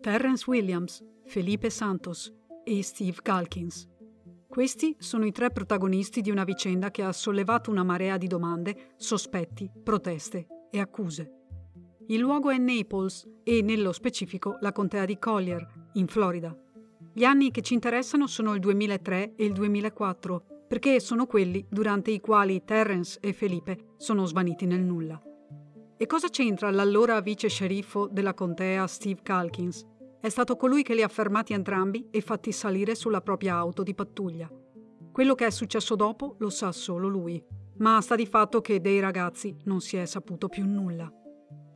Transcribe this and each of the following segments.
Terrence Williams, Felipe Santos e Steve Calkins. Questi sono i tre protagonisti di una vicenda che ha sollevato una marea di domande, sospetti, proteste e accuse. Il luogo è Naples e, nello specifico, la contea di Collier, in Florida. Gli anni che ci interessano sono il 2003 e il 2004, perché sono quelli durante i quali Terence e Felipe sono svaniti nel nulla. E cosa c'entra l'allora vice sceriffo della contea Steve Calkins? È stato colui che li ha fermati entrambi e fatti salire sulla propria auto di pattuglia. Quello che è successo dopo lo sa solo lui, ma sta di fatto che dei ragazzi non si è saputo più nulla.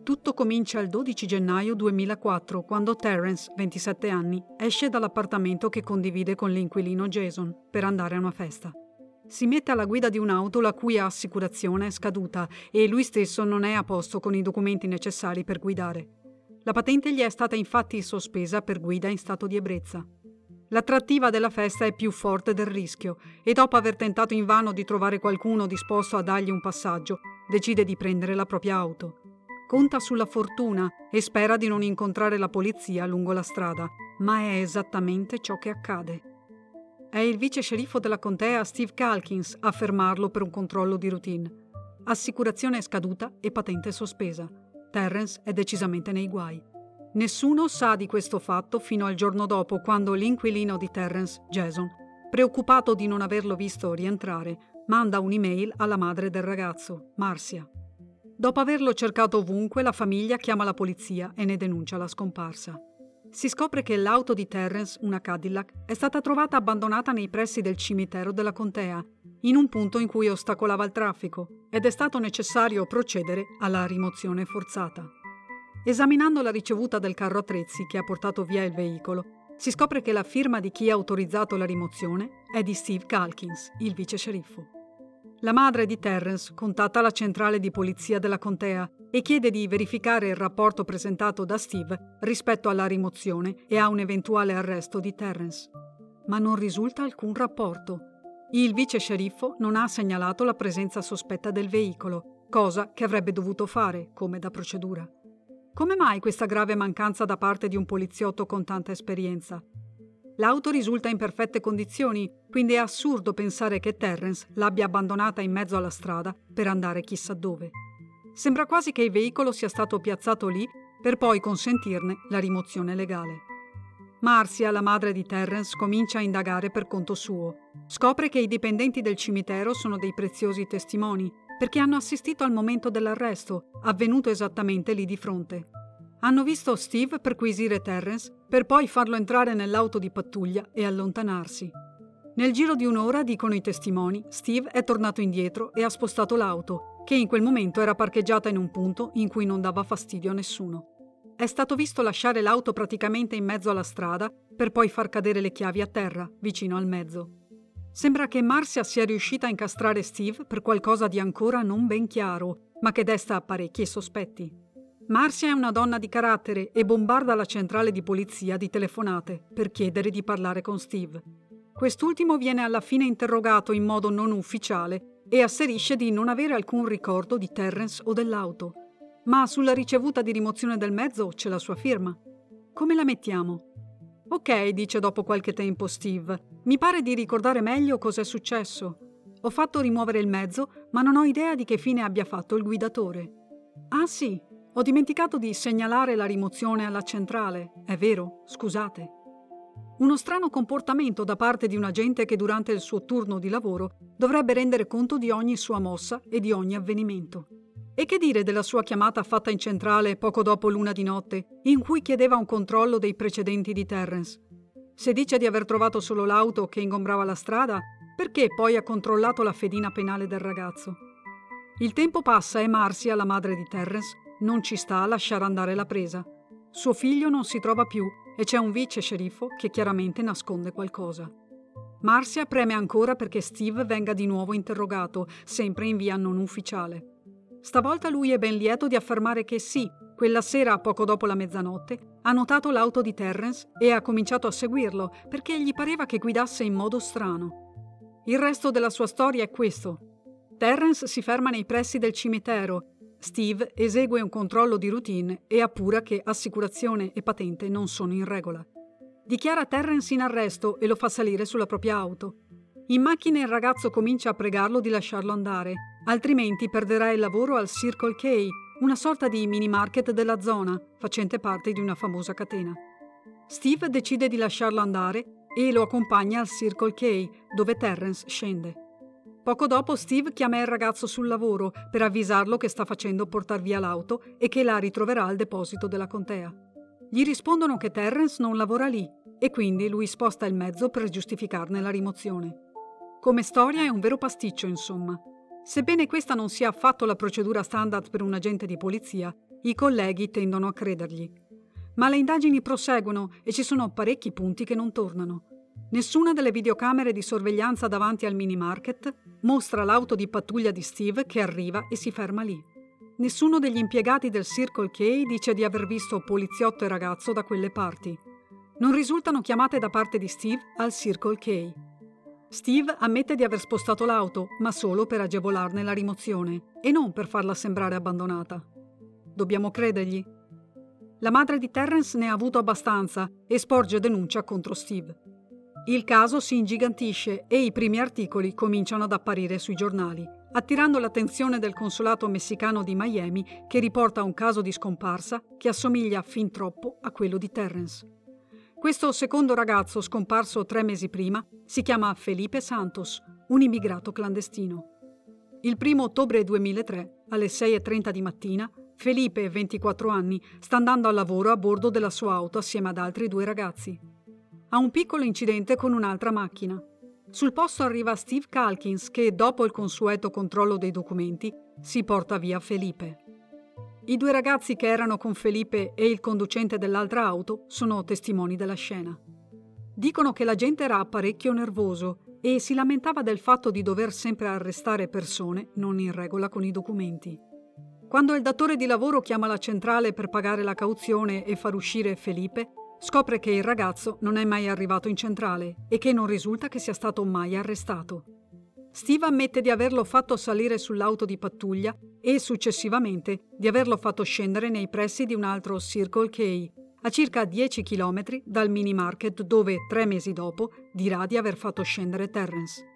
Tutto comincia il 12 gennaio 2004, quando Terence, 27 anni, esce dall'appartamento che condivide con l'inquilino Jason per andare a una festa. Si mette alla guida di un'auto la cui assicurazione è scaduta e lui stesso non è a posto con i documenti necessari per guidare. La patente gli è stata infatti sospesa per guida in stato di ebbrezza. L'attrattiva della festa è più forte del rischio e dopo aver tentato invano di trovare qualcuno disposto a dargli un passaggio, decide di prendere la propria auto conta sulla fortuna e spera di non incontrare la polizia lungo la strada, ma è esattamente ciò che accade. È il vice sceriffo della contea Steve Calkins a fermarlo per un controllo di routine. Assicurazione scaduta e patente sospesa. Terrence è decisamente nei guai. Nessuno sa di questo fatto fino al giorno dopo, quando l'inquilino di Terrence, Jason, preoccupato di non averlo visto rientrare, manda un'email alla madre del ragazzo, Marcia. Dopo averlo cercato ovunque, la famiglia chiama la polizia e ne denuncia la scomparsa. Si scopre che l'auto di Terrence, una Cadillac, è stata trovata abbandonata nei pressi del cimitero della contea, in un punto in cui ostacolava il traffico, ed è stato necessario procedere alla rimozione forzata. Esaminando la ricevuta del carro attrezzi che ha portato via il veicolo, si scopre che la firma di chi ha autorizzato la rimozione è di Steve Calkins, il vice sceriffo. La madre di Terrence contatta la centrale di polizia della contea e chiede di verificare il rapporto presentato da Steve rispetto alla rimozione e a un eventuale arresto di Terrence. Ma non risulta alcun rapporto. Il vice sceriffo non ha segnalato la presenza sospetta del veicolo, cosa che avrebbe dovuto fare, come da procedura. Come mai questa grave mancanza da parte di un poliziotto con tanta esperienza? L'auto risulta in perfette condizioni, quindi è assurdo pensare che Terrence l'abbia abbandonata in mezzo alla strada per andare chissà dove. Sembra quasi che il veicolo sia stato piazzato lì per poi consentirne la rimozione legale. Marcia, la madre di Terrence, comincia a indagare per conto suo. Scopre che i dipendenti del cimitero sono dei preziosi testimoni, perché hanno assistito al momento dell'arresto, avvenuto esattamente lì di fronte. Hanno visto Steve perquisire Terrence per poi farlo entrare nell'auto di pattuglia e allontanarsi. Nel giro di un'ora, dicono i testimoni, Steve è tornato indietro e ha spostato l'auto, che in quel momento era parcheggiata in un punto in cui non dava fastidio a nessuno. È stato visto lasciare l'auto praticamente in mezzo alla strada per poi far cadere le chiavi a terra, vicino al mezzo. Sembra che Marcia sia riuscita a incastrare Steve per qualcosa di ancora non ben chiaro, ma che desta parecchi sospetti. Marcia è una donna di carattere e bombarda la centrale di polizia di telefonate per chiedere di parlare con Steve. Quest'ultimo viene alla fine interrogato in modo non ufficiale e asserisce di non avere alcun ricordo di Terrence o dell'auto. Ma sulla ricevuta di rimozione del mezzo c'è la sua firma. Come la mettiamo? Ok, dice dopo qualche tempo Steve. Mi pare di ricordare meglio cos'è successo. Ho fatto rimuovere il mezzo, ma non ho idea di che fine abbia fatto il guidatore. Ah sì, ho dimenticato di segnalare la rimozione alla centrale, è vero, scusate. Uno strano comportamento da parte di un agente che durante il suo turno di lavoro dovrebbe rendere conto di ogni sua mossa e di ogni avvenimento. E che dire della sua chiamata fatta in centrale poco dopo l'una di notte, in cui chiedeva un controllo dei precedenti di Terrence? Se dice di aver trovato solo l'auto che ingombrava la strada, perché poi ha controllato la fedina penale del ragazzo? Il tempo passa e Marcia, la madre di Terrence, non ci sta a lasciare andare la presa. Suo figlio non si trova più e c'è un vice sceriffo che chiaramente nasconde qualcosa. Marcia preme ancora perché Steve venga di nuovo interrogato, sempre in via non ufficiale. Stavolta lui è ben lieto di affermare che sì, quella sera, poco dopo la mezzanotte, ha notato l'auto di Terrence e ha cominciato a seguirlo perché gli pareva che guidasse in modo strano. Il resto della sua storia è questo. Terrence si ferma nei pressi del cimitero Steve esegue un controllo di routine e appura che assicurazione e patente non sono in regola. Dichiara Terrence in arresto e lo fa salire sulla propria auto. In macchina il ragazzo comincia a pregarlo di lasciarlo andare, altrimenti perderà il lavoro al Circle K, una sorta di mini market della zona, facente parte di una famosa catena. Steve decide di lasciarlo andare e lo accompagna al Circle K, dove Terrence scende. Poco dopo Steve chiama il ragazzo sul lavoro per avvisarlo che sta facendo portar via l'auto e che la ritroverà al deposito della contea. Gli rispondono che Terrence non lavora lì e quindi lui sposta il mezzo per giustificarne la rimozione. Come storia è un vero pasticcio, insomma. Sebbene questa non sia affatto la procedura standard per un agente di polizia, i colleghi tendono a credergli. Ma le indagini proseguono e ci sono parecchi punti che non tornano. Nessuna delle videocamere di sorveglianza davanti al mini market mostra l'auto di pattuglia di Steve che arriva e si ferma lì. Nessuno degli impiegati del Circle K dice di aver visto poliziotto e ragazzo da quelle parti. Non risultano chiamate da parte di Steve al Circle K. Steve ammette di aver spostato l'auto, ma solo per agevolarne la rimozione e non per farla sembrare abbandonata. Dobbiamo credergli? La madre di Terrence ne ha avuto abbastanza e sporge denuncia contro Steve. Il caso si ingigantisce e i primi articoli cominciano ad apparire sui giornali, attirando l'attenzione del consolato messicano di Miami che riporta un caso di scomparsa che assomiglia fin troppo a quello di Terrence. Questo secondo ragazzo scomparso tre mesi prima si chiama Felipe Santos, un immigrato clandestino. Il 1 ottobre 2003, alle 6.30 di mattina, Felipe, 24 anni, sta andando al lavoro a bordo della sua auto assieme ad altri due ragazzi ha un piccolo incidente con un'altra macchina. Sul posto arriva Steve Calkins che, dopo il consueto controllo dei documenti, si porta via Felipe. I due ragazzi che erano con Felipe e il conducente dell'altra auto sono testimoni della scena. Dicono che l'agente era parecchio nervoso e si lamentava del fatto di dover sempre arrestare persone non in regola con i documenti. Quando il datore di lavoro chiama la centrale per pagare la cauzione e far uscire Felipe, Scopre che il ragazzo non è mai arrivato in centrale e che non risulta che sia stato mai arrestato. Steve ammette di averlo fatto salire sull'auto di pattuglia e successivamente di averlo fatto scendere nei pressi di un altro Circle K, a circa 10 km dal mini market dove, tre mesi dopo, dirà di aver fatto scendere Terrence.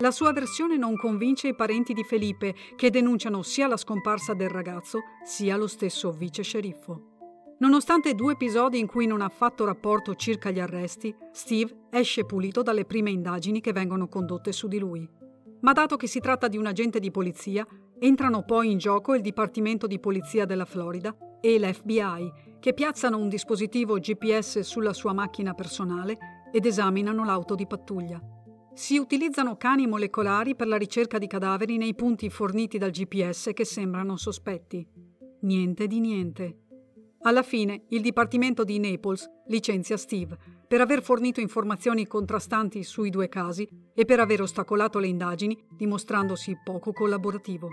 La sua versione non convince i parenti di Felipe, che denunciano sia la scomparsa del ragazzo sia lo stesso vice sceriffo. Nonostante due episodi in cui non ha fatto rapporto circa gli arresti, Steve esce pulito dalle prime indagini che vengono condotte su di lui. Ma dato che si tratta di un agente di polizia, entrano poi in gioco il Dipartimento di Polizia della Florida e l'FBI, che piazzano un dispositivo GPS sulla sua macchina personale ed esaminano l'auto di pattuglia. Si utilizzano cani molecolari per la ricerca di cadaveri nei punti forniti dal GPS che sembrano sospetti. Niente di niente. Alla fine, il Dipartimento di Naples licenzia Steve per aver fornito informazioni contrastanti sui due casi e per aver ostacolato le indagini, dimostrandosi poco collaborativo.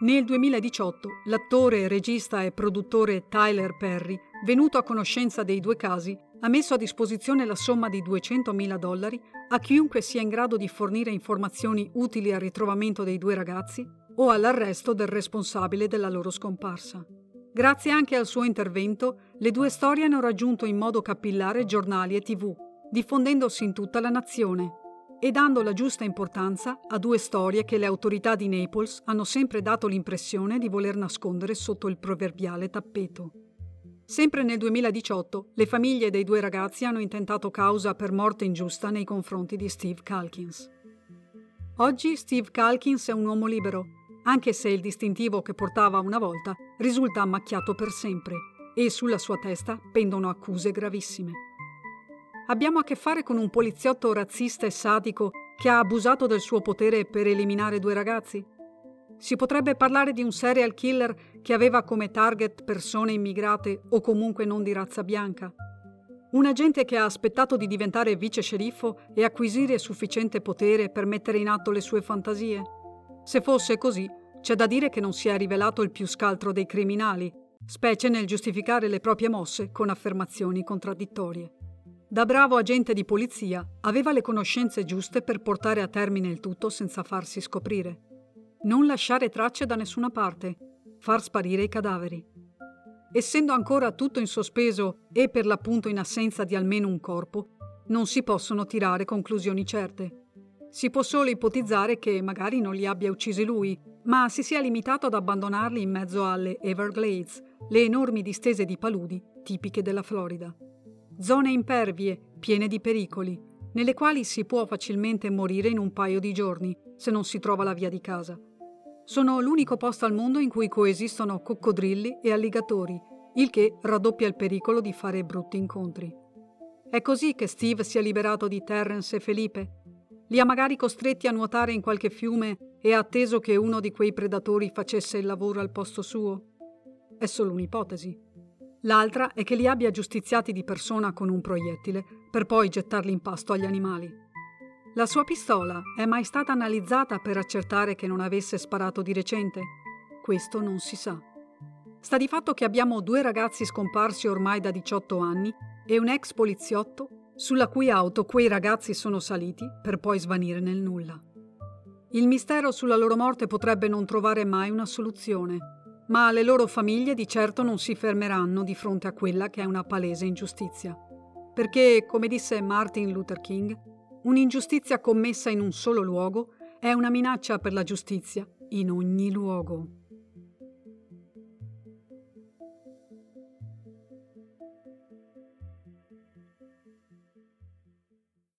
Nel 2018, l'attore, regista e produttore Tyler Perry, venuto a conoscenza dei due casi, ha messo a disposizione la somma di 200.000 dollari a chiunque sia in grado di fornire informazioni utili al ritrovamento dei due ragazzi o all'arresto del responsabile della loro scomparsa. Grazie anche al suo intervento, le due storie hanno raggiunto in modo capillare giornali e tv, diffondendosi in tutta la nazione e dando la giusta importanza a due storie che le autorità di Naples hanno sempre dato l'impressione di voler nascondere sotto il proverbiale tappeto. Sempre nel 2018 le famiglie dei due ragazzi hanno intentato causa per morte ingiusta nei confronti di Steve Calkins. Oggi Steve Calkins è un uomo libero anche se il distintivo che portava una volta risulta ammacchiato per sempre e sulla sua testa pendono accuse gravissime. Abbiamo a che fare con un poliziotto razzista e sadico che ha abusato del suo potere per eliminare due ragazzi? Si potrebbe parlare di un serial killer che aveva come target persone immigrate o comunque non di razza bianca? Un agente che ha aspettato di diventare vice sceriffo e acquisire sufficiente potere per mettere in atto le sue fantasie? Se fosse così, c'è da dire che non si è rivelato il più scaltro dei criminali, specie nel giustificare le proprie mosse con affermazioni contraddittorie. Da bravo agente di polizia aveva le conoscenze giuste per portare a termine il tutto senza farsi scoprire. Non lasciare tracce da nessuna parte. far sparire i cadaveri. Essendo ancora tutto in sospeso e per l'appunto in assenza di almeno un corpo, non si possono tirare conclusioni certe. Si può solo ipotizzare che magari non li abbia uccisi lui, ma si sia limitato ad abbandonarli in mezzo alle Everglades, le enormi distese di paludi tipiche della Florida. Zone impervie, piene di pericoli, nelle quali si può facilmente morire in un paio di giorni se non si trova la via di casa. Sono l'unico posto al mondo in cui coesistono coccodrilli e alligatori, il che raddoppia il pericolo di fare brutti incontri. È così che Steve si è liberato di Terrence e Felipe. Li ha magari costretti a nuotare in qualche fiume e ha atteso che uno di quei predatori facesse il lavoro al posto suo. È solo un'ipotesi. L'altra è che li abbia giustiziati di persona con un proiettile per poi gettarli in pasto agli animali. La sua pistola è mai stata analizzata per accertare che non avesse sparato di recente? Questo non si sa. Sta di fatto che abbiamo due ragazzi scomparsi ormai da 18 anni e un ex poliziotto sulla cui auto quei ragazzi sono saliti per poi svanire nel nulla. Il mistero sulla loro morte potrebbe non trovare mai una soluzione, ma le loro famiglie di certo non si fermeranno di fronte a quella che è una palese ingiustizia. Perché, come disse Martin Luther King, Un'ingiustizia commessa in un solo luogo è una minaccia per la giustizia in ogni luogo.